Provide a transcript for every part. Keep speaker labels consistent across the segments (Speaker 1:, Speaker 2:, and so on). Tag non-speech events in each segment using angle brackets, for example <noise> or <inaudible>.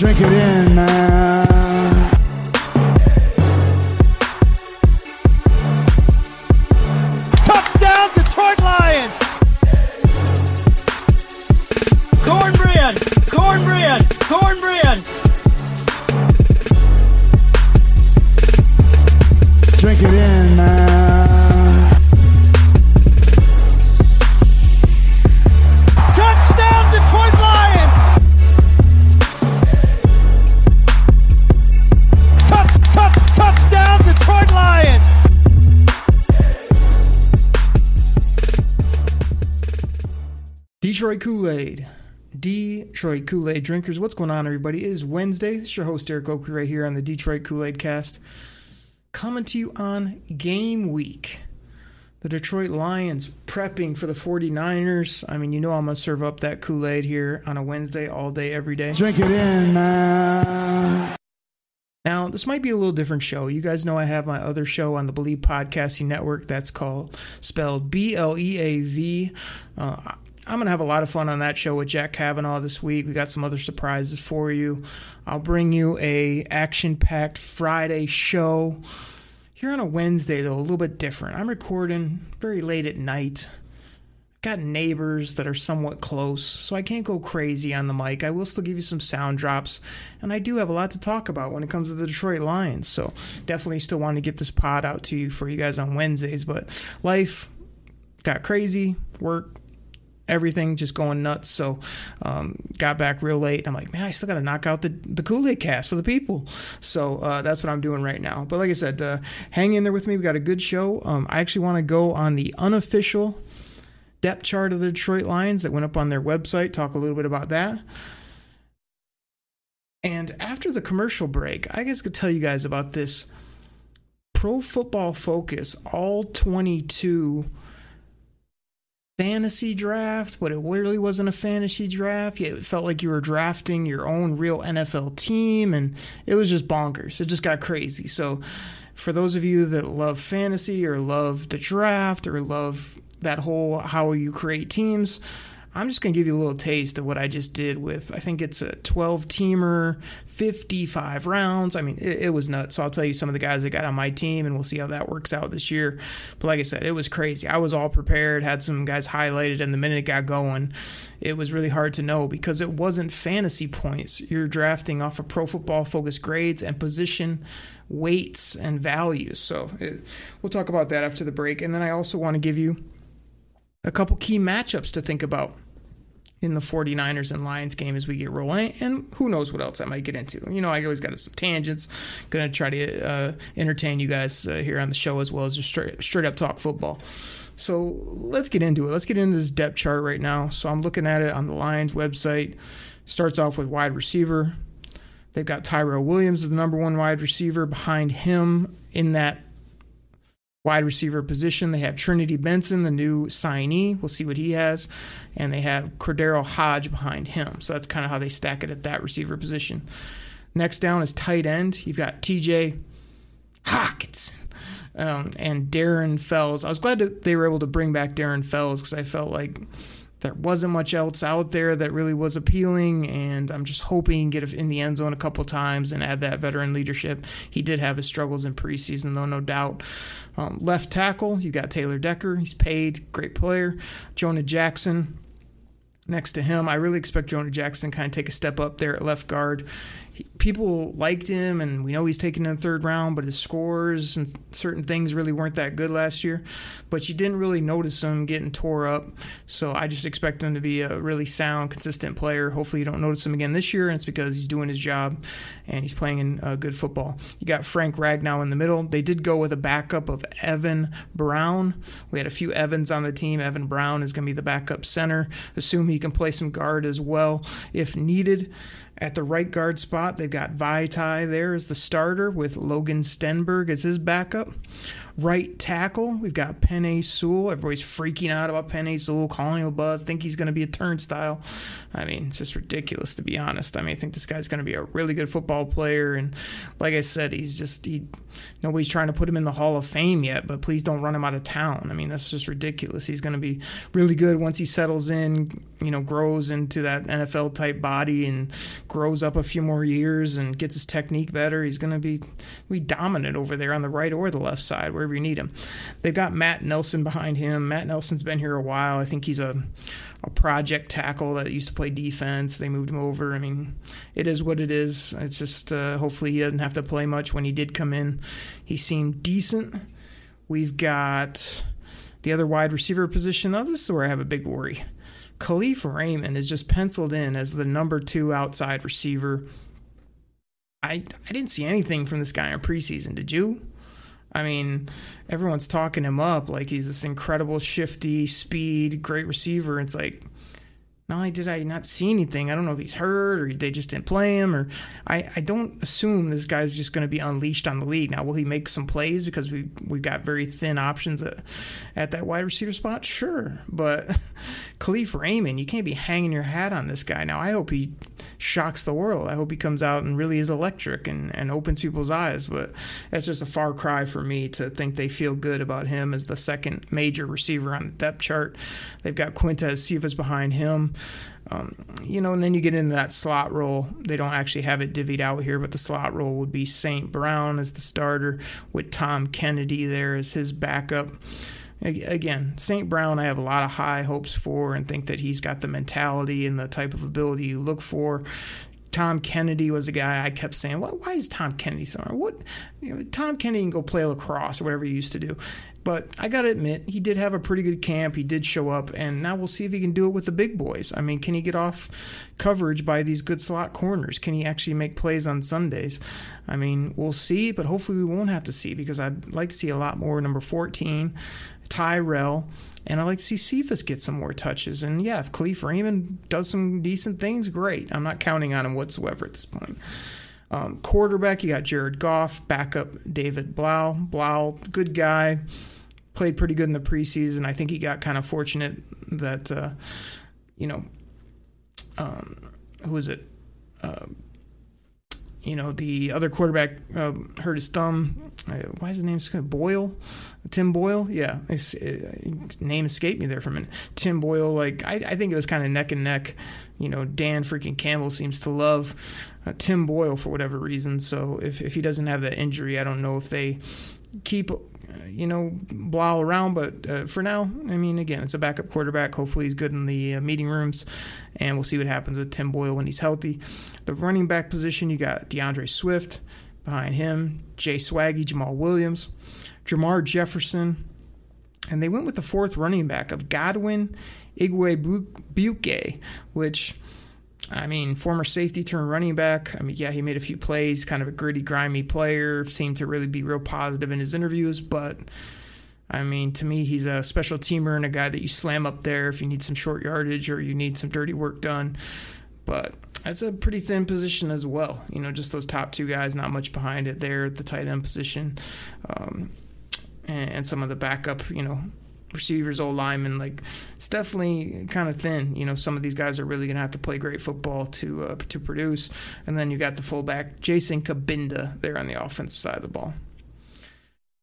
Speaker 1: Drink it in, man.
Speaker 2: Kool Aid drinkers. What's going on, everybody? It is Wednesday. It's your host, Eric Oakley, right here on the Detroit Kool Aid cast. Coming to you on game week. The Detroit Lions prepping for the 49ers. I mean, you know I'm going to serve up that Kool Aid here on a Wednesday, all day, every day.
Speaker 1: Drink it in, man.
Speaker 2: Now, this might be a little different show. You guys know I have my other show on the Believe Podcasting Network that's called spelled B L E A V. Uh, I'm going to have a lot of fun on that show with Jack Kavanaugh this week. We got some other surprises for you. I'll bring you a action-packed Friday show. Here on a Wednesday though, a little bit different. I'm recording very late at night. Got neighbors that are somewhat close, so I can't go crazy on the mic. I will still give you some sound drops, and I do have a lot to talk about when it comes to the Detroit Lions. So definitely still want to get this pod out to you for you guys on Wednesdays. But life got crazy, work, everything just going nuts. So um, got back real late. I'm like, man, I still got to knock out the, the Kool Aid cast for the people. So uh, that's what I'm doing right now. But like I said, uh, hang in there with me. We got a good show. Um, I actually want to go on the unofficial depth chart of the Detroit Lions that went up on their website, talk a little bit about that. And after the commercial break, I guess I could tell you guys about this Pro Football Focus All 22 fantasy draft, but it really wasn't a fantasy draft. It felt like you were drafting your own real NFL team, and it was just bonkers. It just got crazy. So, for those of you that love fantasy or love the draft or love that whole how you create teams, I'm just going to give you a little taste of what I just did with, I think it's a 12 teamer, 55 rounds. I mean, it, it, was nuts. So I'll tell you some of the guys that got on my team and we'll see how that works out this year. But like I said, it was crazy. I was all prepared, had some guys highlighted, and the minute it got going, it was really hard to know because it wasn't fantasy points. You're drafting off of Pro Football Focus grades and position weights and values. So it, we'll talk about that after the break. And then I also want to give you a couple key matchups to think about in the 49ers and Lions game as we get rolling. And who knows what else I might get into. You know, I always got some tangents. Going to try to uh, entertain you guys uh, here on the show as well as just straight, straight up talk football. So let's get into it. Let's get into this depth chart right now. So I'm looking at it on the Lions website. Starts off with wide receiver. They've got Tyrell Williams as the number one wide receiver. Behind him in that wide receiver position. They have Trinity Benson, the new signee. We'll see what he has. And they have KhaDarel Hodge behind him. So that's kind of how they stack it at that receiver position. Next down is tight end. You've got TJ Hockenson um, and Darren Fells. I was glad that they were able to bring back Darren Fells because I felt like there wasn't much else out there that really was appealing, and I'm just hoping get in the end zone a couple times and add that veteran leadership. He did have his struggles in preseason, though, no doubt. Um, left tackle, you got Taylor Decker. He's paid, great player. Jonah Jackson. Next to him, I really expect Jonah Jackson kind of take a step up there at left guard people liked him, and we know he's taken in the third round, but his scores and certain things really weren't that good last year. But you didn't really notice him getting tore up. So I just expect him to be a really sound, consistent player. Hopefully, you don't notice him again this year, and it's because he's doing his job and he's playing in uh, good football. You got Frank Ragnow in the middle. They did go with a backup of Evan Brown. We had a few Evans on the team. Evan Brown is going to be the backup center. Assume he can play some guard as well if needed. At the right guard spot, they've got Vaitai there as the starter with Logan Stenberg as his backup. Right tackle, we've got Penei Sewell. Everybody's freaking out about Penei Sewell, calling him a buzz, think he's going to be a turnstile. I mean, it's just ridiculous to be honest. I mean, I think this guy's going to be a really good football player, and like I said, he's just he. Nobody's trying to put him in the Hall of Fame yet, but please don't run him out of town. I mean, that's just ridiculous. He's going to be really good once he settles in, you know, grows into that NFL type body and grows up a few more years and gets his technique better, he's going to be be dominant over there on the right or the left side, wherever you need him. They've got Matt Nelson behind him. Matt Nelson's been here a while. I think he's a a project tackle that used to play defense. They moved him over. I mean, it is what it is. It's just uh, hopefully he doesn't have to play much. When he did come in, he seemed decent. We've got the other wide receiver position. Now, this is where I have a big worry. Kalif Raymond is just penciled in as the number two outside receiver. I I didn't see anything from this guy in preseason. Did you? I mean, everyone's talking him up like he's this incredible shifty speed, great receiver. It's like not only did I not see anything, I don't know if he's hurt or they just didn't play him, or I, I don't assume this guy's just going to be unleashed on the league. Now, will he make some plays because we we've got very thin options at, at that wide receiver spot? Sure, but <laughs> Kalif Raymond, you can't be hanging your hat on this guy. Now, I hope he shocks the world. I hope he comes out and really is electric and, and opens people's eyes, but that's just a far cry for me to think they feel good about him as the second major receiver on the depth chart. They've got Quintez Cephus behind him. Um, you know, and then you get into that slot role. They don't actually have it divvied out here, but the slot role would be St. Brown as the starter with Tom Kennedy there as his backup. Again, St. Brown, I have a lot of high hopes for and think that he's got the mentality and the type of ability you look for. Tom Kennedy was a guy I kept saying, why is Tom Kennedy somewhere? What, you know, Tom Kennedy can go play lacrosse or whatever he used to do. But I got to admit, he did have a pretty good camp. He did show up, and now we'll see if he can do it with the big boys. I mean, can he get off coverage by these good slot corners? Can he actually make plays on Sundays? I mean, we'll see, but hopefully we won't have to see because I'd like to see a lot more number 14, Tyrell, and I'd like to see Cephus get some more touches. And yeah, if Kalif Raymond does some decent things, great. I'm not counting on him whatsoever at this point. Um, quarterback, you got Jared Goff, backup David Blough. Blough, good guy, played pretty good in the preseason. I think he got kind of fortunate that, uh, you know, um, who is it? Uh, you know, the other quarterback uh, hurt his thumb. Uh, why is his name Boyle? Tim Boyle? Yeah, uh, name escaped me there for a minute. Tim Boyle, like, I, I think it was kind of neck and neck. You know, Dan freaking Campbell seems to love uh, Tim Boyle for whatever reason. So if, if he doesn't have that injury, I don't know if they keep, you know, Blough around. But uh, for now, I mean, again, it's a backup quarterback. Hopefully he's good in the uh, meeting rooms, and we'll see what happens with Tim Boyle when he's healthy. The running back position, you got D'Andre Swift behind him, Jay Swaggy, Jamaal Williams, Jermar Jefferson, and they went with the fourth running back of Godwin Igwebuike, which I mean, former safety turned running back. I mean, yeah, he made a few plays, kind of a gritty, grimy player, seemed to really be real positive in his interviews, but I mean, to me, he's a special teamer and a guy that you slam up there if you need some short yardage or you need some dirty work done. But that's a pretty thin position as well. You know, just those top two guys, not much behind it there at the tight end position. Um, and, and some of the backup, you know, receivers, old linemen, like it's definitely kind of thin. You know, some of these guys are really gonna have to play great football to uh, to produce. And then you got the fullback Jason Cabinda there on the offensive side of the ball.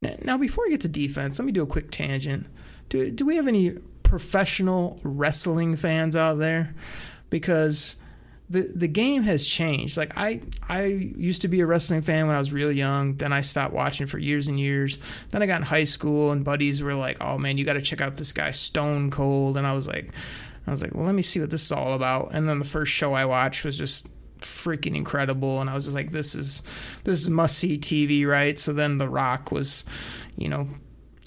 Speaker 2: Now, before I get to defense, let me do a quick tangent. Do do we have any professional wrestling fans out there? Because the the game has changed. Like I I used to be a wrestling fan when I was real young. Then I stopped watching for years and years. Then I got in high school and buddies were like, "Oh man, you got to check out this guy Stone Cold." And I was like, I was like, "Well, let me see what this is all about." And then the first show I watched was just freaking incredible and I was just like this is this is must see TV, right? So then The Rock was, you know,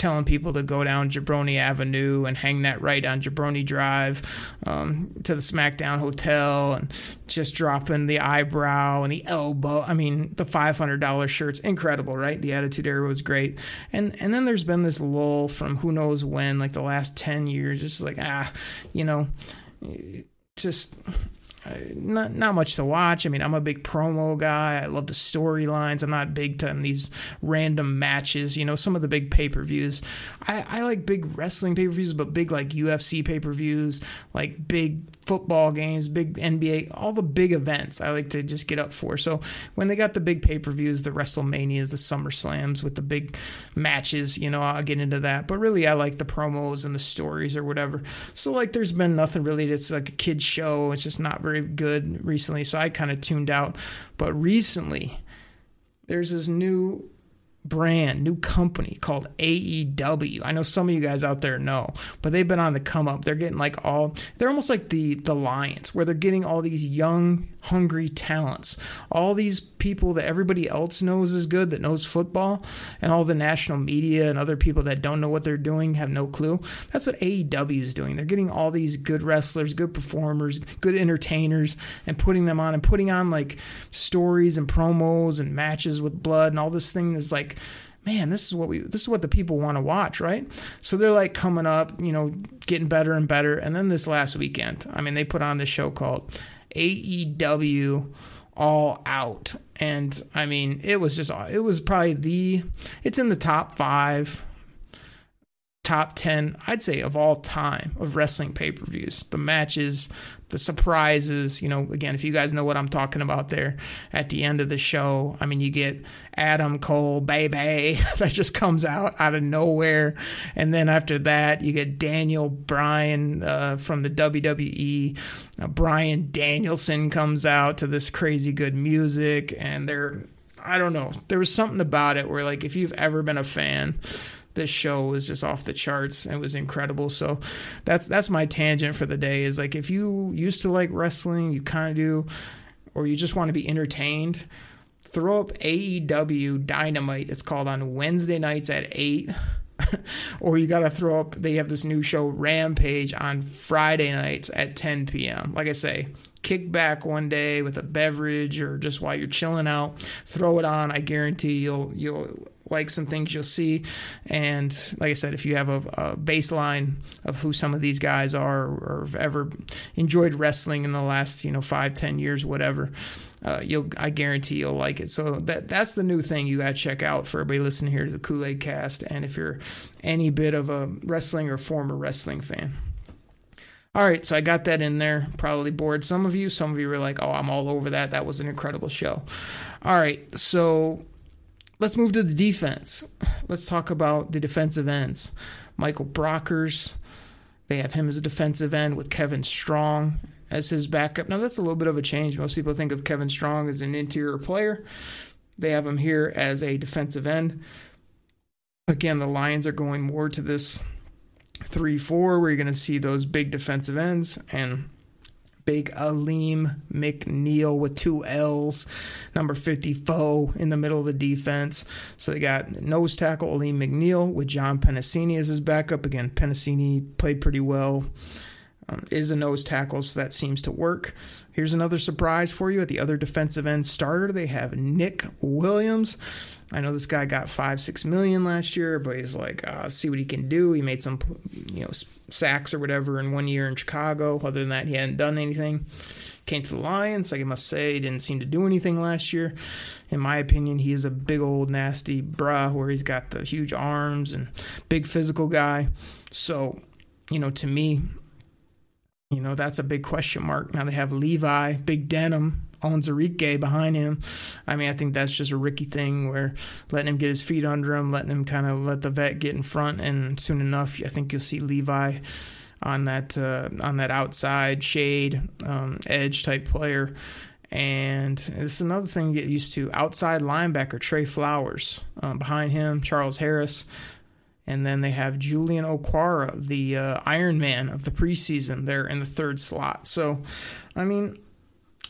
Speaker 2: telling people to go down Jabroni Avenue and hang that right on Jabroni Drive um, to the SmackDown Hotel and just dropping the eyebrow and the elbow. I mean, the $500 shirts, incredible, right? The Attitude Era was great. And and then there's been this lull from who knows when, like the last 10 years, just like, ah, you know, just Uh, not not much to watch. I mean, I'm a big promo guy. I love the storylines. I'm not big to these random matches. You know, some of the big pay per views. I, I like big wrestling pay per views, but big like UFC pay per views, like big football games, big NBA, all the big events I like to just get up for. So when they got the big pay per views, the WrestleManias, the SummerSlams with the big matches, you know, I'll get into that. But really, I like the promos and the stories or whatever. So like, there's been nothing really that's like a kid show. It's just not very good recently. So I kind of tuned out. But recently, there's this new brand, new company called AEW. I know some of you guys out there know, but they've been on the come up. They're getting like all they're almost like the the Lions where they're getting all these young, hungry talents. All these people that everybody else knows is good that knows football and all the national media and other people that don't know what they're doing have no clue. That's what AEW is doing. They're getting all these good wrestlers, good performers, good entertainers and putting them on and putting on like stories and promos and matches with blood and all this thing is like man, this is what we this is what the people want to watch, right? So they're like coming up, you know, getting better and better. And then this last weekend, I mean, they put on this show called AEW All Out. And I mean, it was just it was probably the it's in the top 5 top 10 I'd say of all time of wrestling pay-per-views. The matches, the surprises. You know, again, if you guys know what I'm talking about there at the end of the show, I mean, you get Adam Cole, baby, <laughs> that just comes out out of nowhere. And then after that, you get Daniel Bryan uh, from the WWE. Uh, Bryan Danielson comes out to this crazy good music. And they're, I don't know, there was something about it where, like, if you've ever been a fan, this show was just off the charts. It was incredible. So that's that's my tangent for the day. Is like if you used to like wrestling, you kind of do, or you just want to be entertained. Throw up AEW Dynamite. It's called on Wednesday nights at eight. <laughs> or you got to throw up. They have this new show Rampage on Friday nights at 10 p.m. Like I say, kick back one day with a beverage or just while you're chilling out, throw it on. I guarantee you'll you'll like some things you'll see. And like I said, if you have a, a baseline of who some of these guys are or have ever enjoyed wrestling in the last, you know, five, ten years, whatever, uh, you'll I guarantee you'll like it. So that that's the new thing you got to check out for everybody listening here to the Kool Aid Cast. And if you're any bit of a wrestling or former wrestling fan. All right, so I got that in there. Probably bored some of you. Some of you were like, "Oh, I'm all over that. That was an incredible show." All right, so Let's move to the defense. Let's talk about the defensive ends. Michael Brockers, they have him as a defensive end with Kevin Strong as his backup. Now, that's a little bit of a change. Most people think of Kevin Strong as an interior player. They have him here as a defensive end. Again, the Lions are going more to this 3 4 where you're going to see those big defensive ends. And big Alim McNeill with two L's, number 54 in the middle of the defense. So they got nose tackle Alim McNeill with John Penisini as his backup. Again, Penisini played pretty well. Um, is a nose tackle, so that seems to work. Here's another surprise for you at the other defensive end starter. They have Nick Williams. I know this guy got five, six million last year, but he's like, uh, see what he can do. He made some, you know, sacks or whatever in one year in Chicago. Other than that, he hadn't done anything. Came to the Lions. Like I must say, he didn't seem to do anything last year. In my opinion, he is a big old nasty bruh where he's got the huge arms and big physical guy. So, you know, to me, you know, that's a big question mark. Now they have Levi, Big Denim, Onwuzurike behind him. I mean, I think that's just a Ricky thing where letting him get his feet under him, letting him kind of let the vet get in front, and soon enough, I think you'll see Levi on that uh, on that outside shade um, edge type player. And this is another thing to get used to. Outside linebacker Trey Flowers um, behind him, Charles Harris. And then they have Julian Okwara, the uh, Iron Man of the preseason, there in the third slot. So, I mean,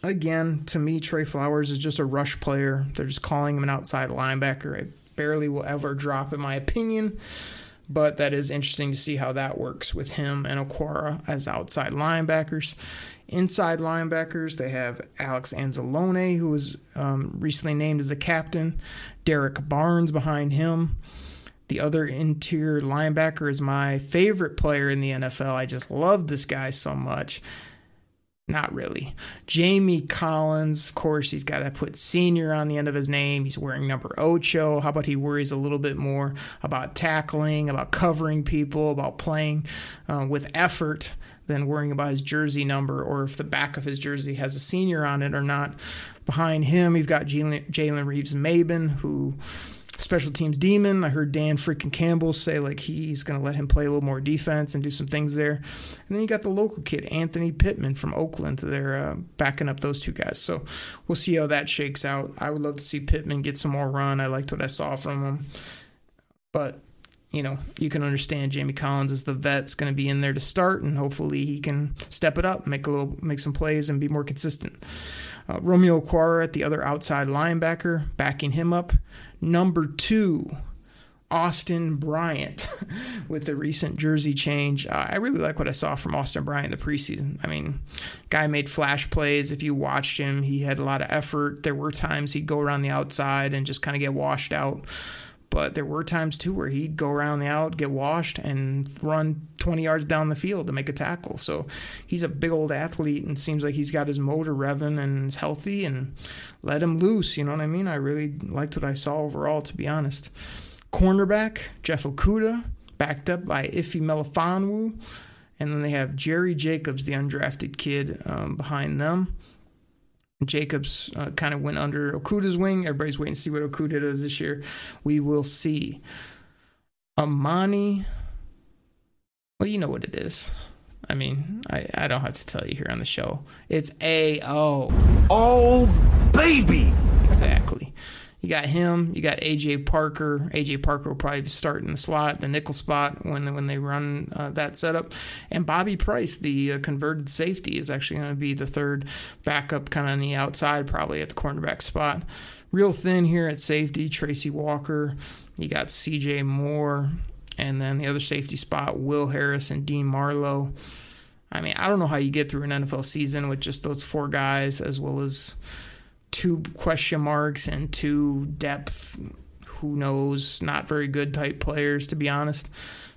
Speaker 2: again, to me, Trey Flowers is just a rush player. They're just calling him an outside linebacker. I barely will ever drop, in my opinion. But that is interesting to see how that works with him and Okwara as outside linebackers. Inside linebackers, they have Alex Anzalone, who was um, recently named as the captain. Derrick Barnes behind him. The other interior linebacker is my favorite player in the NFL. I just love this guy so much. Not really. Jamie Collins, of course, he's got to put senior on the end of his name. He's wearing number ocho. How about he worries a little bit more about tackling, about covering people, about playing uh, with effort than worrying about his jersey number or if the back of his jersey has a senior on it or not. Behind him, you've got Jalen Reeves Maybin, who special teams demon. I heard Dan freaking Campbell say like he's going to let him play a little more defense and do some things there. And then you got the local kid Anthony Pittman from Oakland. They're uh, backing up those two guys. So we'll see how that shakes out. I would love to see Pittman get some more run. I liked what I saw from him, but you know, you can understand Jamie Collins as the vet's going to be in there to start, and hopefully he can step it up, make a little, make some plays, and be more consistent. Uh, Romeo Okwara at the other outside linebacker, backing him up. Number two, Austin Bryant <laughs> with the recent jersey change. Uh, I really like what I saw from Austin Bryant the preseason. I mean, guy made flash plays. If you watched him, he had a lot of effort. There were times he'd go around the outside and just kind of get washed out. But there were times too where he'd go around the out, get washed, and run 20 yards down the field to make a tackle. So he's a big old athlete and seems like he's got his motor revving and is healthy and let him loose. You know what I mean? I really liked what I saw overall, to be honest. Cornerback, Jeff Okudah, backed up by Ife Melifonwu. And then they have Jerry Jacobs, the undrafted kid, um, behind them. Jacobs uh, kind of went under Okudah's wing. Everybody's waiting to see what Okudah does this year. We will see. Amani, well, you know what it is. I mean, I, I don't have to tell you here on the show. It's A O.
Speaker 1: Oh, baby!
Speaker 2: You got him. You got AJ Parker. AJ Parker will probably start in the slot, the nickel spot when when they run uh, that setup. And Bobby Price, the uh, converted safety, is actually going to be the third backup, kind of on the outside, probably at the cornerback spot. Real thin here at safety. Tracy Walker. You got C.J. Moore, and then the other safety spot, Will Harris and Dean Marlowe. I mean, I don't know how you get through an NFL season with just those four guys, as well as two question marks and two depth, who knows, not very good type players, to be honest.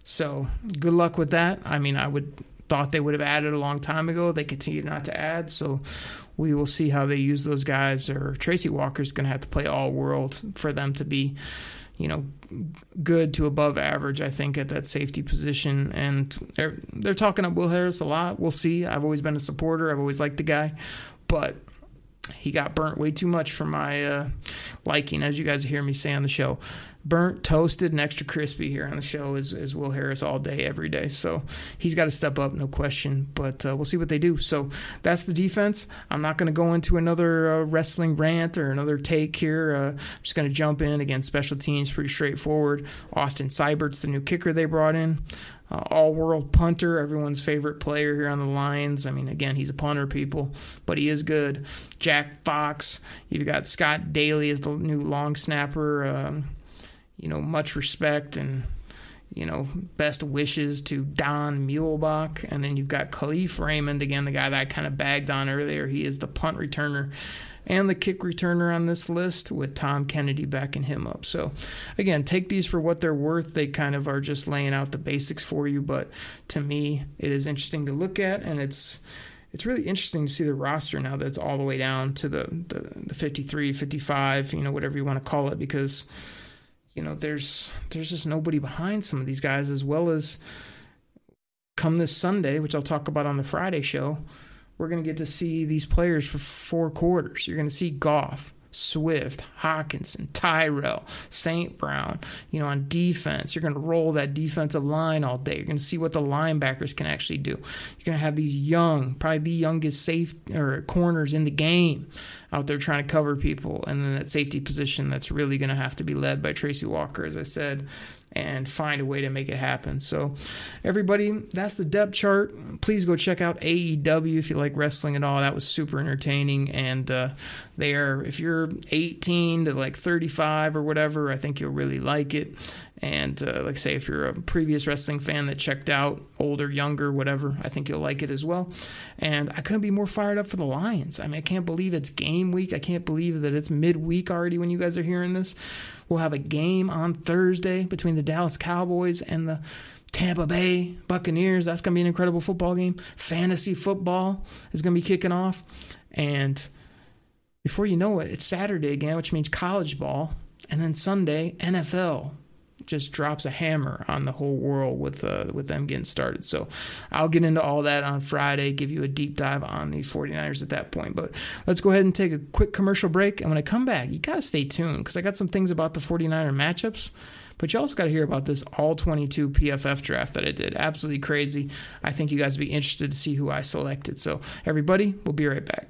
Speaker 2: So good luck with that. I mean, I would thought they would have added a long time ago. They continue not to add, so we will see how they use those guys. Or Tracy Walker's going to have to play all world for them to be, you know, good to above average. I think at that safety position, and they're they're talking up Will Harris a lot. We'll see. I've always been a supporter. I've always liked the guy, but he got burnt way too much for my uh, liking, as you guys hear me say on the show. Burnt, toasted, and extra crispy here on the show is, is Will Harris all day, every day. So he's got to step up, no question. But uh, we'll see what they do. So that's the defense. I'm not going to go into another uh, wrestling rant or another take here. Uh, I'm just going to jump in. Again, special teams, pretty straightforward. Austin Seibert's the new kicker they brought in uh, all world punter, everyone's favorite player here on the Lions. I mean, again, he's a punter, people, but he is good. Jack Fox, you've got Scott Daly as the new long snapper. Um, you know, much respect and you know, best wishes to Don Muhlbach. And then you've got Kalif Raymond, again, the guy that I kind of bagged on earlier. He is the punt returner and the kick returner on this list with Tom Kennedy backing him up. So, again, take these for what they're worth. They kind of are just laying out the basics for you, but to me, it is interesting to look at, and it's it's really interesting to see the roster now that's all the way down to the, the, the 53, 55, you know, whatever you want to call it, because you know there's there's just nobody behind some of these guys as well as come this Sunday, which I'll talk about on the Friday show we're going to get to see these players for four quarters. You're going to see Goff, Swift, Hockenson, Tyrell, St. Brown, you know, on defense. You're going to roll that defensive line all day. You're going to see what the linebackers can actually do. You're going to have these young, probably the youngest safe or corners in the game out there trying to cover people. And then that safety position that's really going to have to be led by Tracy Walker, as I said and find a way to make it happen. So, everybody, that's the depth chart. Please go check out AEW if you like wrestling at all. That was super entertaining. And uh, they are, if you're 18 to like 35 or whatever, I think you'll really like it. And uh, like say, if you're a previous wrestling fan that checked out, older, younger, whatever, I think you'll like it as well. And I couldn't be more fired up for the Lions. I mean, I can't believe it's game week. I can't believe that it's midweek already when you guys are hearing this. We'll have a game on Thursday between the Dallas Cowboys and the Tampa Bay Buccaneers. That's going to be an incredible football game. Fantasy football is going to be kicking off. And before you know it, it's Saturday again, which means college ball. And then Sunday, NFL. Just drops a hammer on the whole world with uh, with them getting started. So I'll get into all that on Friday, give you a deep dive on the 49ers at that point. But let's go ahead and take a quick commercial break. And when I come back, you got to stay tuned because I got some things about the 49er matchups. But you also got to hear about this all 22 PFF draft that I did. Absolutely crazy. I think you guys would be interested to see who I selected. So, everybody, we'll be right back.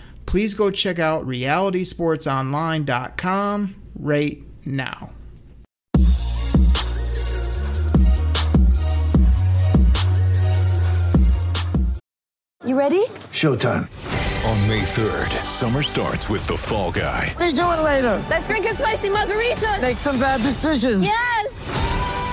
Speaker 2: Please go check out realitysportsonline.com right now.
Speaker 3: You ready?
Speaker 4: Showtime.
Speaker 5: On May 3rd, summer starts with The Fall Guy.
Speaker 4: Let's do it later.
Speaker 3: Let's drink a spicy margarita.
Speaker 4: Make some bad decisions.
Speaker 3: Yes.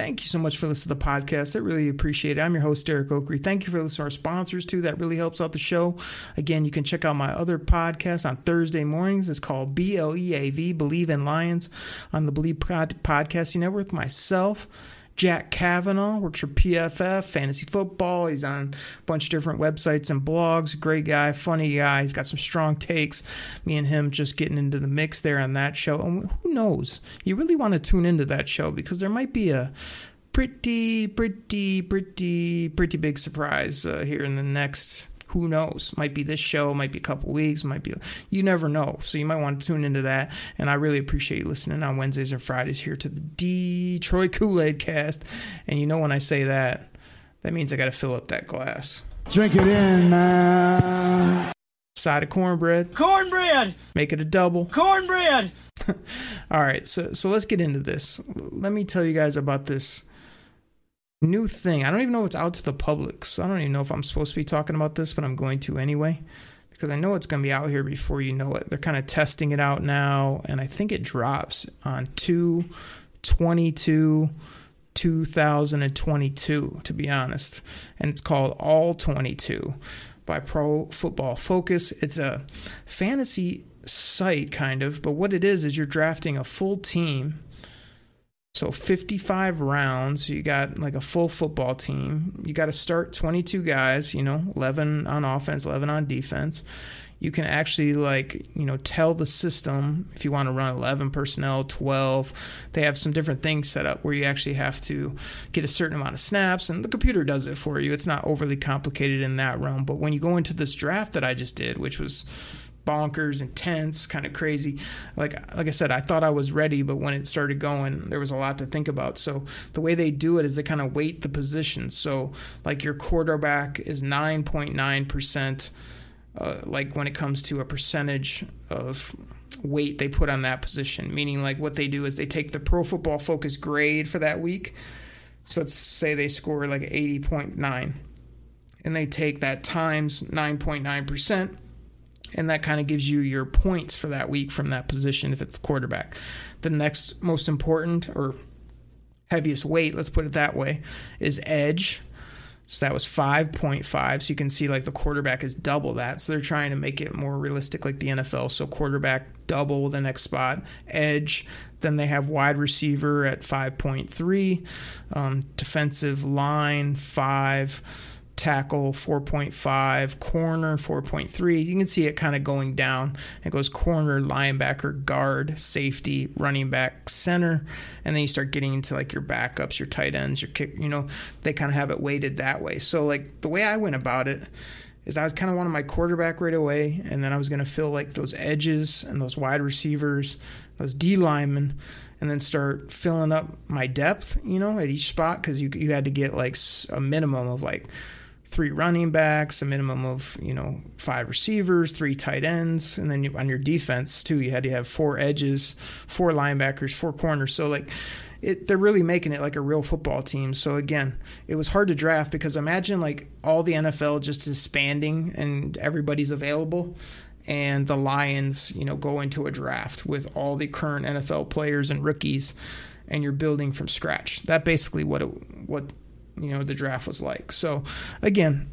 Speaker 2: Thank you so much for listening to the podcast. I really appreciate it. I'm your host, Derek Oakery. Thank you for listening to our sponsors, too. That really helps out the show. Again, you can check out my other podcast on Thursday mornings. It's called BLEAV, Believe in Lions, on the Believe Pod- Podcasting Network myself. Jack Kavanaugh works for PFF, fantasy football. He's on a bunch of different websites and blogs. Great guy, funny guy. He's got some strong takes. Me and him just getting into the mix there on that show. And who knows? You really want to tune into that show because there might be a pretty, pretty, pretty, pretty big surprise uh, here in the next. Who knows? Might be this show, might be a couple weeks, might be. You never know. So you might want to tune into that. And I really appreciate you listening on Wednesdays and Fridays here to the Detroit Kool Aid Cast. And you know when I say that, that means I got to fill up that glass.
Speaker 6: Drink it in, man.
Speaker 2: Side of cornbread,
Speaker 6: Cornbread!
Speaker 2: make it a double.
Speaker 6: Cornbread! <laughs>
Speaker 2: All right, so so let's get into this. Let me tell you guys about this new thing. I don't even know if it's out to the public, so I don't even know if I'm supposed to be talking about this, but I'm going to anyway because I know it's going to be out here before you know it. They're kind of testing it out now, and I think it drops on 2 22 2022, to be honest. And it's called All 22 by Pro Football Focus. It's a fantasy site, kind of, but what it is is you're drafting a full team. So 55 rounds, you got like a full football team. You got to start 22 guys, you know, 11 on offense, 11 on defense. You can actually like, you know, tell the system if you want to run 11 personnel, 12. They have some different things set up where you actually have to get a certain amount of snaps and the computer does it for you. It's not overly complicated in that realm, but when you go into this draft that I just did, which was bonkers, and intense, kind of crazy. Like like I said, I thought I was ready, but when it started going, there was a lot to think about. So the way they do it is they kind of weight the positions. So like your quarterback is nine point nine percent. Uh, like when it comes to a percentage of weight they put on that position, meaning like what they do is they take the Pro Football Focus grade for that week. So let's say they score like eighty point nine and they take that times 9.9%, and that kind of gives you your points for that week from that position if it's quarterback. The next most important or heaviest weight, let's put it that way, is edge. So that was 5.5. So you can see like the quarterback is double that. So they're trying to make it more realistic like the NFL. So quarterback double the next spot, edge. Then they have wide receiver at 5.3, um, defensive line 5 tackle 4.5, corner 4.3. You can see it kind of going down. It goes corner, linebacker, guard, safety, running back, center, and then you start getting into like your backups, your tight ends, your kick. You know, they kind of have it weighted that way. So like the way I went about it is I was kind of wanted my quarterback right away, and then I was going to fill like those edges and those wide receivers, those D linemen, and then start filling up my depth, you know, at each spot because you you had to get like a minimum of like three running backs, a minimum of you know five receivers, three tight ends, and then you, on your defense too, you had to have four edges, four linebackers, four corners. So like, it, they're really making it like a real football team. So again, it was hard to draft because imagine like all the NFL just disbanding and everybody's available. And the Lions, you know, go into a draft with all the current NFL players and rookies, and you're building from scratch. That basically what it, what you know the draft was like. So again,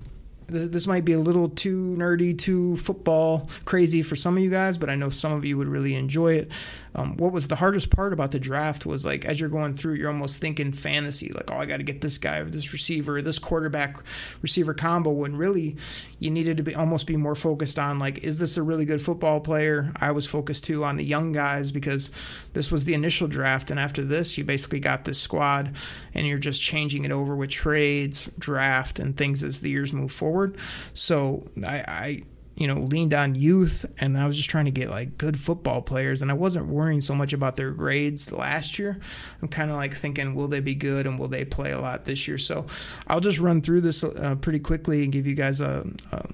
Speaker 2: this might be a little too nerdy, too football crazy for some of you guys, but I know some of you would really enjoy it. Um, what was the hardest part about the draft was like as you're going through, you're almost thinking fantasy, like, oh, I got to get this guy or this receiver, this quarterback receiver combo. When really you needed to be almost be more focused on like, is this a really good football player? I was focused too on the young guys because this was the initial draft, and after this, you basically got this squad, and you're just changing it over with trades, draft, and things as the years move forward. So I, I you know, leaned on youth and I was just trying to get like good football players and I wasn't worrying so much about their grades last year. I'm kind of like thinking, will they be good and will they play a lot this year? So I'll just run through this uh, pretty quickly and give you guys a, a,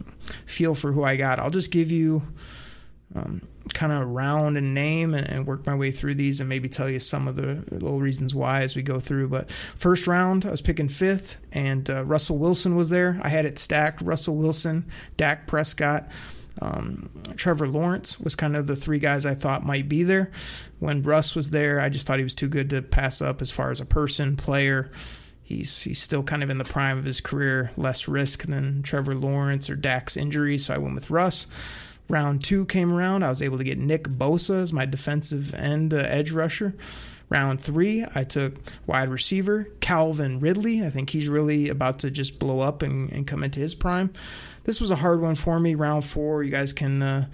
Speaker 2: feel for who I got. I'll just give you um, kind of round and name and, and, work my way through these and maybe tell you some of the little reasons why as we go through. But first round, I was picking fifth, and uh, Russell Wilson was there. I had it stacked Russell Wilson, Dak Prescott. Um, Trevor Lawrence was kind of the three guys I thought might be there. When Russ was there, I just thought he was too good to pass up as far as a person, player. He's he's still kind of in the prime of his career, less risk than Trevor Lawrence or Dak's injury, so I went with Russ. Round two came around. I was able to get Nick Bosa as my defensive end uh, edge rusher. Round three, I took wide receiver Calvin Ridley. I think he's really about to just blow up and, and come into his prime. This was a hard one for me. Round four, you guys can uh,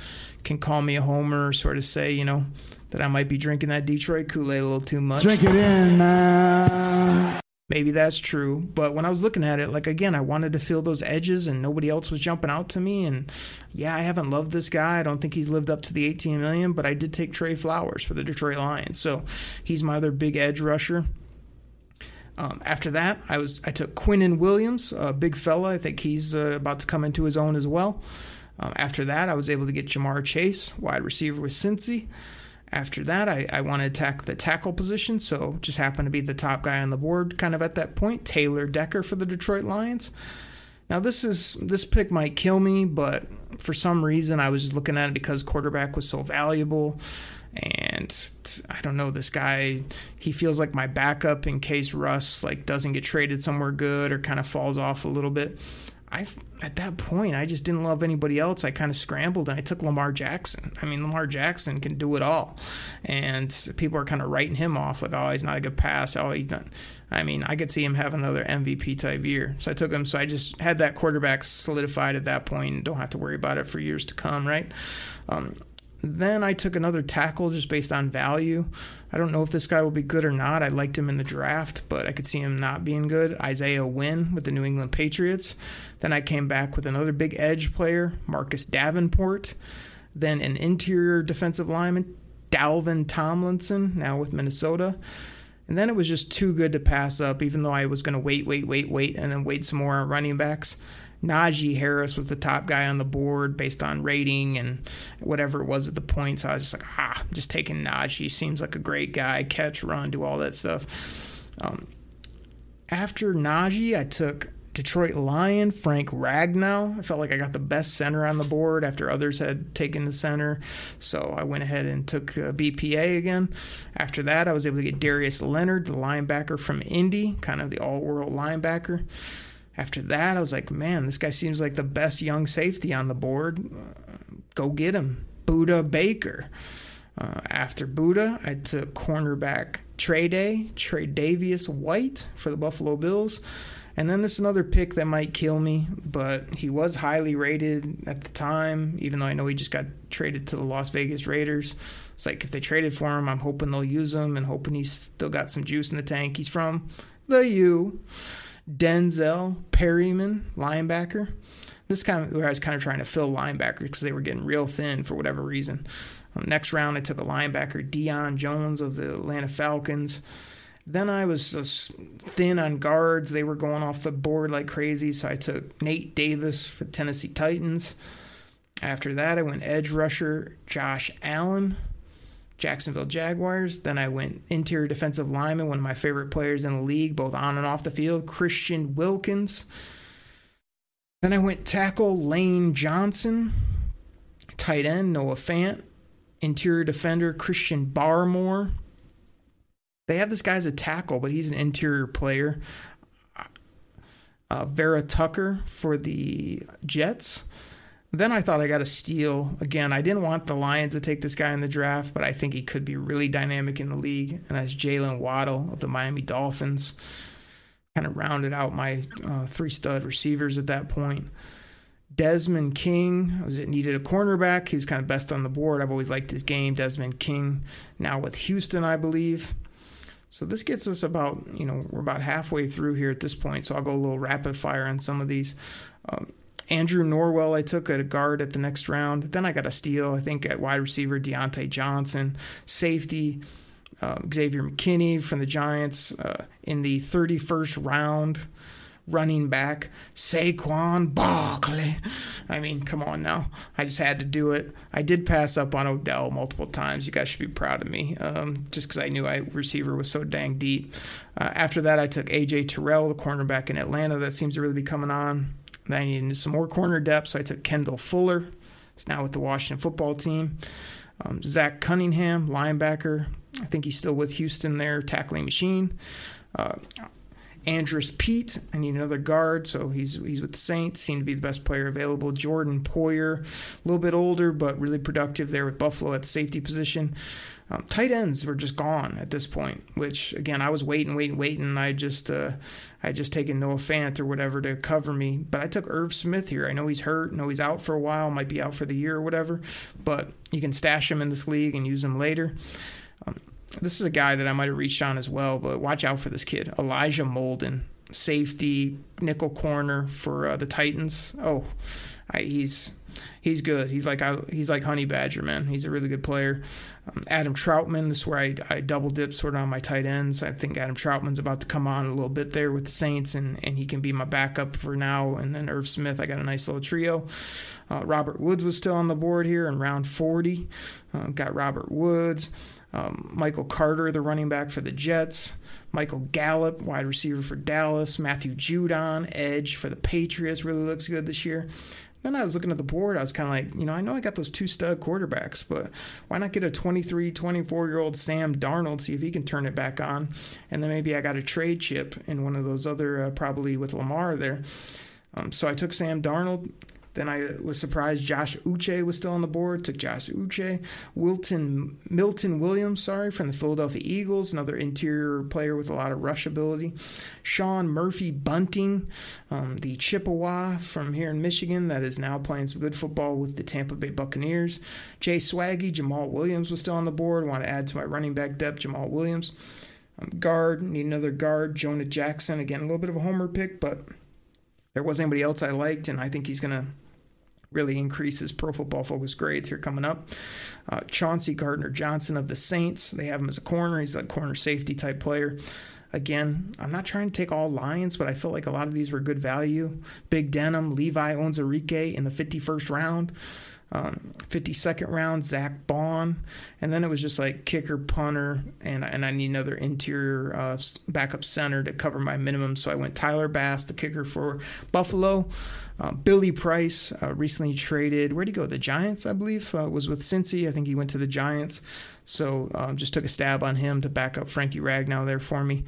Speaker 2: can call me a homer, sort of say you know that I might be drinking that Detroit Kool Aid a little too much.
Speaker 7: Drink it in, man.
Speaker 2: Maybe that's true, but when I was looking at it, like again, I wanted to feel those edges and nobody else was jumping out to me. And yeah, I haven't loved this guy. I don't think he's lived up to the 18 million, but I did take Trey Flowers for the Detroit Lions. So he's my other big edge rusher. Um, after that, I was I took Quinnen Williams, a big fella. I think he's uh, about to come into his own as well. Um, after that, I was able to get Ja'Marr Chase, wide receiver with Cincy. After that, I, I want to attack the tackle position, so just happened to be the top guy on the board kind of at that point, Taylor Decker for the Detroit Lions. Now this is this pick might kill me, but for some reason I was just looking at it because quarterback was so valuable. And I don't know, this guy, he feels like my backup in case Russ like doesn't get traded somewhere good or kind of falls off a little bit. I at that point I just didn't love anybody else. I kind of scrambled and I took Lamar Jackson. I mean, Lamar Jackson can do it all, and people are kind of writing him off like, oh, he's not a good pass. Oh, he's not. I mean, I could see him have another MVP type year. So I took him. So I just had that quarterback solidified at that point point. don't have to worry about it for years to come, right? Um, then I took another tackle just based on value. I don't know if this guy will be good or not. I liked him in the draft, but I could see him not being good. Isaiah Wynn with the New England Patriots. Then I came back with another big edge player, Marcus Davenport. Then an interior defensive lineman, Dalvin Tomlinson, now with Minnesota. And then it was just too good to pass up, even though I was going to wait, wait, wait, wait, and then wait some more on running backs. Najee Harris was the top guy on the board based on rating and whatever it was at the point. So I was just like, ah, I'm just taking Najee. Seems like a great guy, catch, run, do all that stuff. Um, after Najee, I took Detroit Lion, Frank Ragnow. I felt like I got the best center on the board after others had taken the center. So I went ahead and took uh, BPA again. After that, I was able to get Darius Leonard, the linebacker from Indy, kind of the all world linebacker. After that, I was like, man, this guy seems like the best young safety on the board. Uh, go get him. Budda Baker. Uh, after Budda, I took cornerback Trey Day, Tre'Davious White for the Buffalo Bills. And then this is another pick that might kill me, but he was highly rated at the time, even though I know he just got traded to the Las Vegas Raiders. It's like if they traded for him, I'm hoping they'll use him and hoping he's still got some juice in the tank. He's from the U. Denzel Perryman, linebacker. This kind of where I was kind of trying to fill linebackers because they were getting real thin for whatever reason. Um, next round, I took a linebacker, Deion Jones of the Atlanta Falcons. Then I was just thin on guards. They were going off the board like crazy, so I took Nate Davis for Tennessee Titans. After that, I went edge rusher Josh Allen, Jacksonville Jaguars. Then I went interior defensive lineman, one of my favorite players in the league, both on and off the field, Christian Wilkins. Then I went tackle Lane Johnson, tight end Noah Fant, interior defender Christian Barmore. They have this guy as a tackle, but he's an interior player. Uh, Vera Tucker for the Jets. Then I thought I got a steal. Again, I didn't want the Lions to take this guy in the draft, but I think he could be really dynamic in the league. And that's Jaylen Waddle of the Miami Dolphins. Kind of rounded out my uh, three stud receivers at that point. Desmond King was it needed a cornerback. He was kind of best on the board. I've always liked his game. Desmond King now with Houston, I believe. So this gets us about you know we're about halfway through here at this point. So I'll go a little rapid fire on some of these. Um, Andrew Norwell, I took at a guard at the next round. Then I got a steal, I think, at wide receiver, Diontae Johnson. Safety, uh, Xavier McKinney from the Giants uh, in the 31st round. Running back, Saquon Barkley. I mean, come on now. I just had to do it. I did pass up on Odell multiple times. You guys should be proud of me, um, just because I knew I receiver was so dang deep. Uh, after that, I took AJ Terrell, the cornerback in Atlanta. That seems to really be coming on. Then I needed some more corner depth, so I took Kendall Fuller. He's now with the Washington football team. Um, Zach Cunningham, linebacker. I think he's still with Houston there, tackling machine. Uh, Andrus Peat, I need another guard, so he's he's with the Saints. Seemed to be the best player available. Jordan Poyer, a little bit older but really productive there with Buffalo at the safety position. Um, tight ends were just gone at this point, which again I was waiting, waiting, waiting. I just uh, I just taken Noah Fant or whatever to cover me, but I took Irv Smith here. I know he's hurt, know he's out for a while, might be out for the year or whatever, but you can stash him in this league and use him later. Um, this is a guy that I might have reached on as well, but watch out for this kid, Elijah Molden, safety, nickel corner for uh, the Titans. Oh, I, he's he's good. He's like I, he's like Honey Badger, man. He's a really good player. Um, Adam Trautman, This is where I, I double dip sort of on my tight ends. I think Adam Trautman's about to come on a little bit there with the Saints, and, and he can be my backup for now. And then Irv Smith, I got a nice little trio. Uh, Robert Woods was still on the board here in round 40. Uh, got Robert Woods. Um, Michael Carter, the running back for the Jets. Michael Gallup, wide receiver for Dallas. Matthew Judon, edge for the Patriots, really looks good this year. Then I was looking at the board. I was kind of like, you know, I know I got those two stud quarterbacks, but why not get a 23, 24 year old Sam Darnold, see if he can turn it back on? And then maybe I got a trade chip in one of those other, uh, probably with Lamar there. Um, so I took Sam Darnold. Then I was surprised Josh Uche was still on the board. Took Josh Uche. Wilton Milton Williams, sorry, from the Philadelphia Eagles, another interior player with a lot of rush ability. Sean Murphy Bunting, um, the Chippewa from here in Michigan, that is now playing some good football with the Tampa Bay Buccaneers. Jay Swaggy, Jamaal Williams was still on the board. Want to add to my running back depth, Jamaal Williams. Um, guard, need another guard. Jonah Jackson, again, a little bit of a homer pick, but there wasn't anybody else I liked, and I think he's going to really increase his pro football focus grades here coming up. Uh, Chauncey Gardner Johnson of the Saints, they have him as a corner. He's a corner safety type player. Again, I'm not trying to take all Lions, but I feel like a lot of these were good value. Big Denim, Levi Onwuzurike in the 51st round. Um, 52nd round, Zach Bond, And then it was just like kicker, punter, and, and I need another interior uh, backup center to cover my minimum. So I went Tyler Bass, the kicker for Buffalo. Uh, Billy Price uh, recently traded. Where'd he go? The Giants, I believe, uh, was with Cincy. I think he went to the Giants. So um, just took a stab on him to back up Frankie Ragnow there for me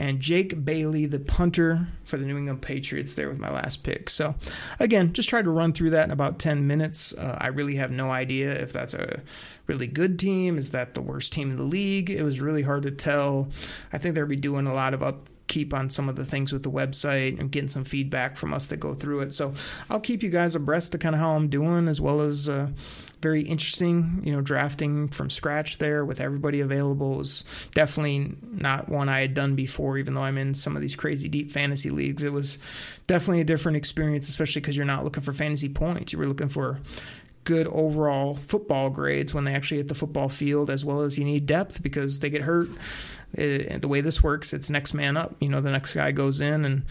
Speaker 2: and Jake Bailey, the punter for the New England Patriots, there with my last pick. So, again, just tried to run through that in about 10 minutes. Uh, I really have no idea if that's a really good team. Is that the worst team in the league? It was really hard to tell. I think they'll be doing a lot of up keep on some of the things with the website and getting some feedback from us that go through it. So I'll keep you guys abreast of kind of how I'm doing, as well as uh, very interesting, you know, drafting from scratch there with everybody available was definitely not one I had done before, even though I'm in some of these crazy deep fantasy leagues. It was definitely a different experience, especially because you're not looking for fantasy points. You were looking for good overall football grades when they actually hit the football field, as well as you need depth because they get hurt. It, the way this works, it's next man up. You know, the next guy goes in and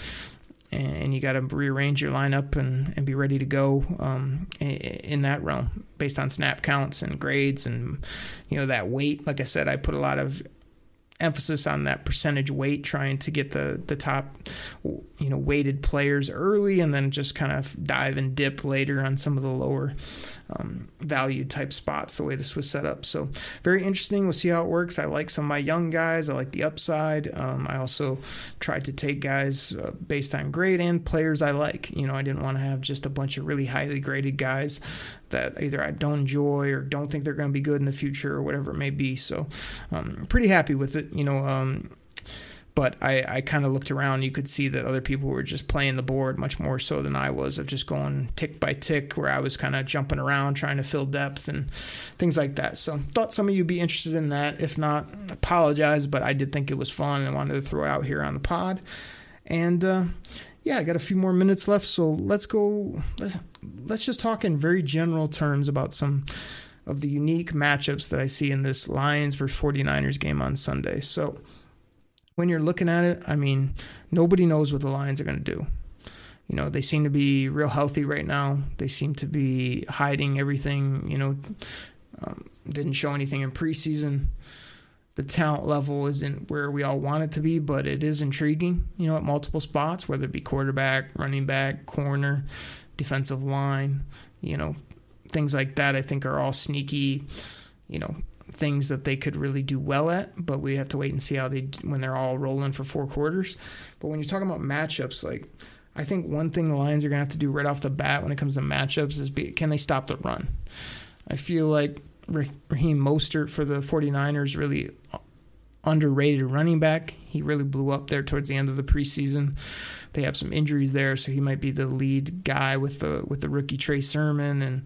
Speaker 2: and you got to rearrange your lineup and, and be ready to go um, in that realm based on snap counts and grades and you know that weight. Like I said, I put a lot of emphasis on that percentage weight, trying to get the the top, you know, weighted players early, and then just kind of dive and dip later on some of the lower um, value type spots. The way this was set up, so very interesting. We'll see how it works. I like some of my young guys. I like the upside. Um, I also tried to take guys uh, based on grade and players I like. You know, I didn't want to have just a bunch of really highly graded guys that either I don't enjoy or don't think they're going to be good in the future or whatever it may be. So, um, pretty happy with it. You know, um, but I, I kind of looked around. You could see that other people were just playing the board much more so than I was, of just going tick by tick, where I was kind of jumping around trying to fill depth and things like that. So, thought some of you would be interested in that. If not, apologize, but I did think it was fun and wanted to throw it out here on the pod. And uh, yeah, I got a few more minutes left, so let's go. Let's just talk in very general terms about some of the unique matchups that I see in this Lions versus 49ers game on Sunday. So, when you're looking at it, I mean, nobody knows what the Lions are going to do. You know, they seem to be real healthy right now. They seem to be hiding everything, you know, um, didn't show anything in preseason the talent level isn't where we all want it to be, but it is intriguing, you know, at multiple spots, whether it be quarterback, running back, corner, defensive line, you know, things like that, I think are all sneaky, you know, things that they could really do well at, but we have to wait and see how they, when they're all rolling for four quarters. But when you're talking about matchups, like, I think one thing the Lions are going to have to do right off the bat when it comes to matchups is be, can they stop the run? I feel like Raheem Mostert for the 49ers really underrated running back. He really blew up there towards the end of the preseason. They have some injuries there, so he might be the lead guy with the with the rookie Trey Sermon and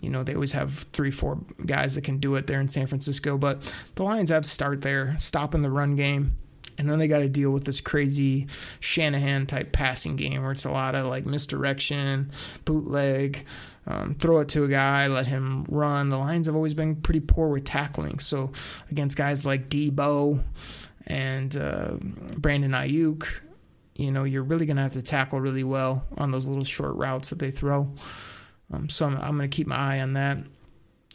Speaker 2: you know, they always have three, four guys that can do it there in San Francisco. But the Lions have to start there, stopping the run game. And then they got to deal with this crazy Shanahan type passing game where it's a lot of like misdirection, bootleg, um, throw it to a guy, let him run. The Lions have always been pretty poor with tackling. So against guys like Deebo and uh, Brandon Aiyuk, you know, you're really going to have to tackle really well on those little short routes that they throw. Um, so I'm, I'm going to keep my eye on that.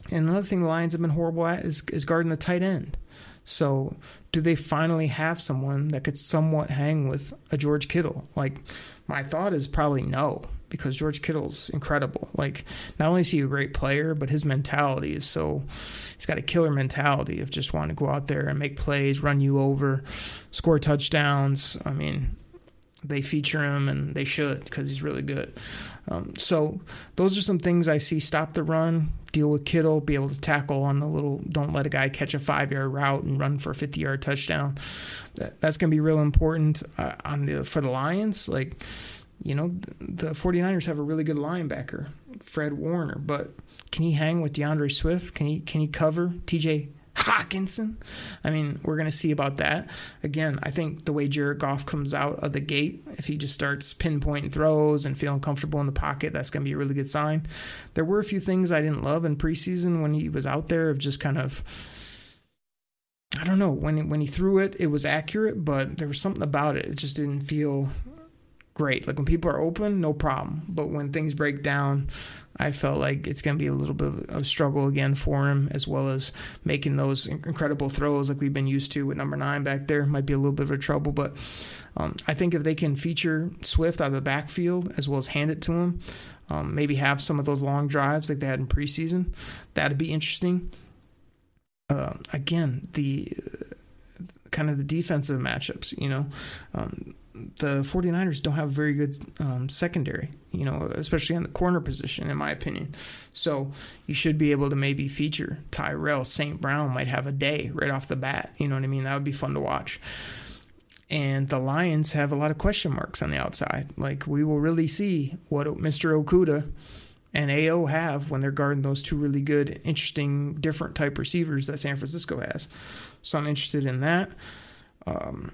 Speaker 2: And another thing the Lions have been horrible at is, is guarding the tight end. So, do they finally have someone that could somewhat hang with a George Kittle? Like, my thought is probably no because George Kittle's incredible. Like, not only is he a great player, but his mentality is so. He's got a killer mentality of just wanting to go out there and make plays, run you over, score touchdowns. I mean, they feature him and they should because he's really good. Um, so those are some things I see. Stop the run, deal with Kittle, be able to tackle on the little. Don't let a guy catch a five yard route and run for a fifty yard touchdown. That, that's going to be real important uh, on the for the Lions. Like you know, the 49ers have a really good linebacker, Fred Warner, but can he hang with D'Andre Swift? Can he can he cover TJ Hockenson? I mean, we're going to see about that. Again, I think the way Jared Goff comes out of the gate, if he just starts pinpointing throws and feeling comfortable in the pocket, that's going to be a really good sign. There were a few things I didn't love in preseason when he was out there of just kind of I don't know when when he threw it, it was accurate, but there was something about it. It just didn't feel great. Like when people are open, no problem. But when things break down, I felt like it's going to be a little bit of a struggle again for him, as well as making those incredible throws like we've been used to with number nine back there. Might be a little bit of a trouble, but um, I think if they can feature Swift out of the backfield as well as hand it to him, um, maybe have some of those long drives like they had in preseason, that'd be interesting. Uh, again, the uh, kind of the defensive matchups, you know. Um, the 49ers don't have a very good um, secondary, you know, especially on the corner position, in my opinion. So you should be able to maybe feature Tyrell St. Brown might have a day right off the bat. You know what I mean? That would be fun to watch. And the Lions have a lot of question marks on the outside. Like we will really see what Mr. Okudah and AO have when they're guarding those two really good, interesting, different type receivers that San Francisco has. So I'm interested in that. Um,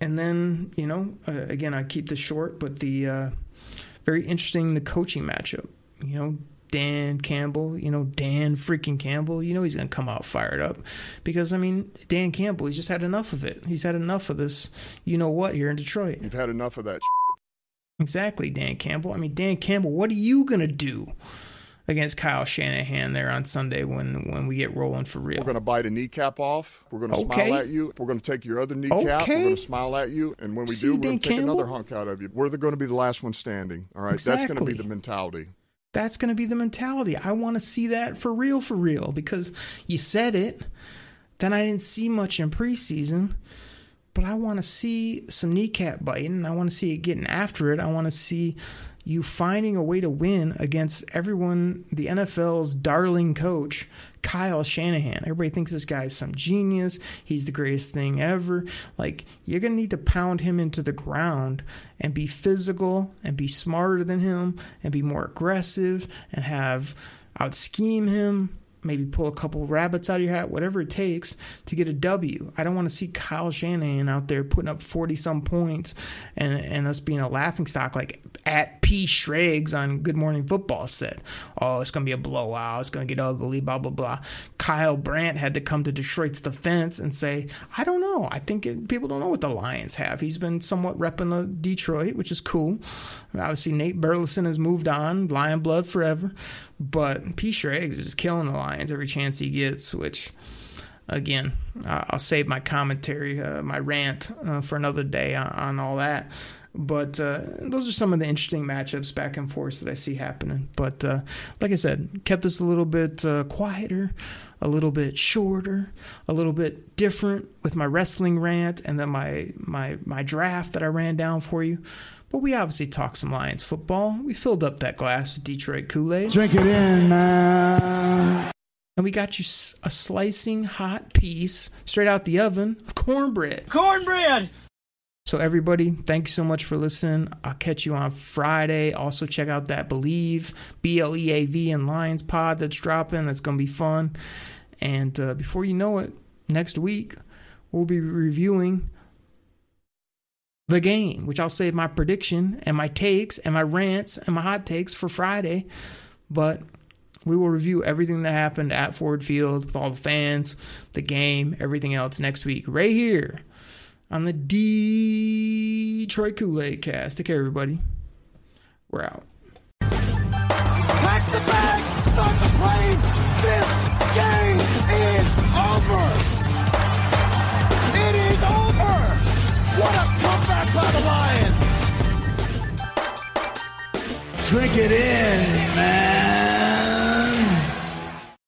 Speaker 2: and then you know uh, again i keep this short but the uh, very interesting the coaching matchup. You know dan campbell you know dan freaking campbell you know he's gonna come out fired up. Because i mean dan campbell he's just had enough of it. He's had enough of this you know what here in detroit.
Speaker 8: You've had enough of that
Speaker 2: exactly dan campbell. I mean dan campbell what are you gonna do against Kyle Shanahan there on Sunday when when we get rolling for real.
Speaker 8: We're going to bite a kneecap off. We're going to okay. smile at you. We're going to take your other kneecap. Okay. We're going to smile at you. And when we See, do, we're going to take Campbell? another hunk out of you. We're going to be the last one standing. All right. Exactly. That's going to be the mentality.
Speaker 2: That's going to be the mentality. I want to see that for real, for real, because you said it. Then I didn't see much in preseason but I want to see some kneecap biting. I want to see it getting after it. I want to see you finding a way to win against everyone, the NFL's darling coach, Kyle Shanahan. Everybody thinks this guy's some genius. He's the greatest thing ever. Like, you're going to need to pound him into the ground and be physical and be smarter than him and be more aggressive and have out scheme him maybe pull a couple rabbits out of your hat, whatever it takes to get a W. I don't want to see Kyle Shanahan out there putting up 40 some points and, and us being a laughing stock like at P. Schrags on Good Morning Football said. Oh, it's going to be a blowout. It's going to get ugly, blah, blah, blah. Kyle Brandt had to come to Detroit's defense and say, I don't know. I think it, people don't know what the Lions have. He's been somewhat repping the Detroit, which is cool. Obviously, Nate Burleson has moved on, Lion Blood forever. But P. Schrags is killing the Lions every chance he gets, which, again, I'll save my commentary, uh, my rant uh, for another day on, on all that. But uh, those are some of the interesting matchups back and forth that I see happening. But uh, like I said, kept this a little bit uh, quieter, a little bit shorter, a little bit different with my wrestling rant and then my my my draft that I ran down for you. But we obviously talked some Lions football. We filled up that glass with Detroit Kool Aid.
Speaker 7: Drink it in, man.
Speaker 2: And we got you a slicing hot piece straight out the oven of cornbread.
Speaker 6: Cornbread!
Speaker 2: So, everybody, thank you so much for listening. I'll catch you on Friday. Also, check out that Bleav, B L E A V, and Lions pod that's dropping. That's going to be fun. And uh, before you know it, next week, we'll be reviewing the game, which I'll save my prediction and my takes and my rants and my hot takes for Friday. But we will review everything that happened at Ford Field with all the fans, the game, everything else next week, right here on the Detroit Kool Aid cast. Take care, everybody. We're out.
Speaker 9: Pack the bag, start the plane. This game is over. It is over. What a comeback by the Lions.
Speaker 7: Drink it in, man.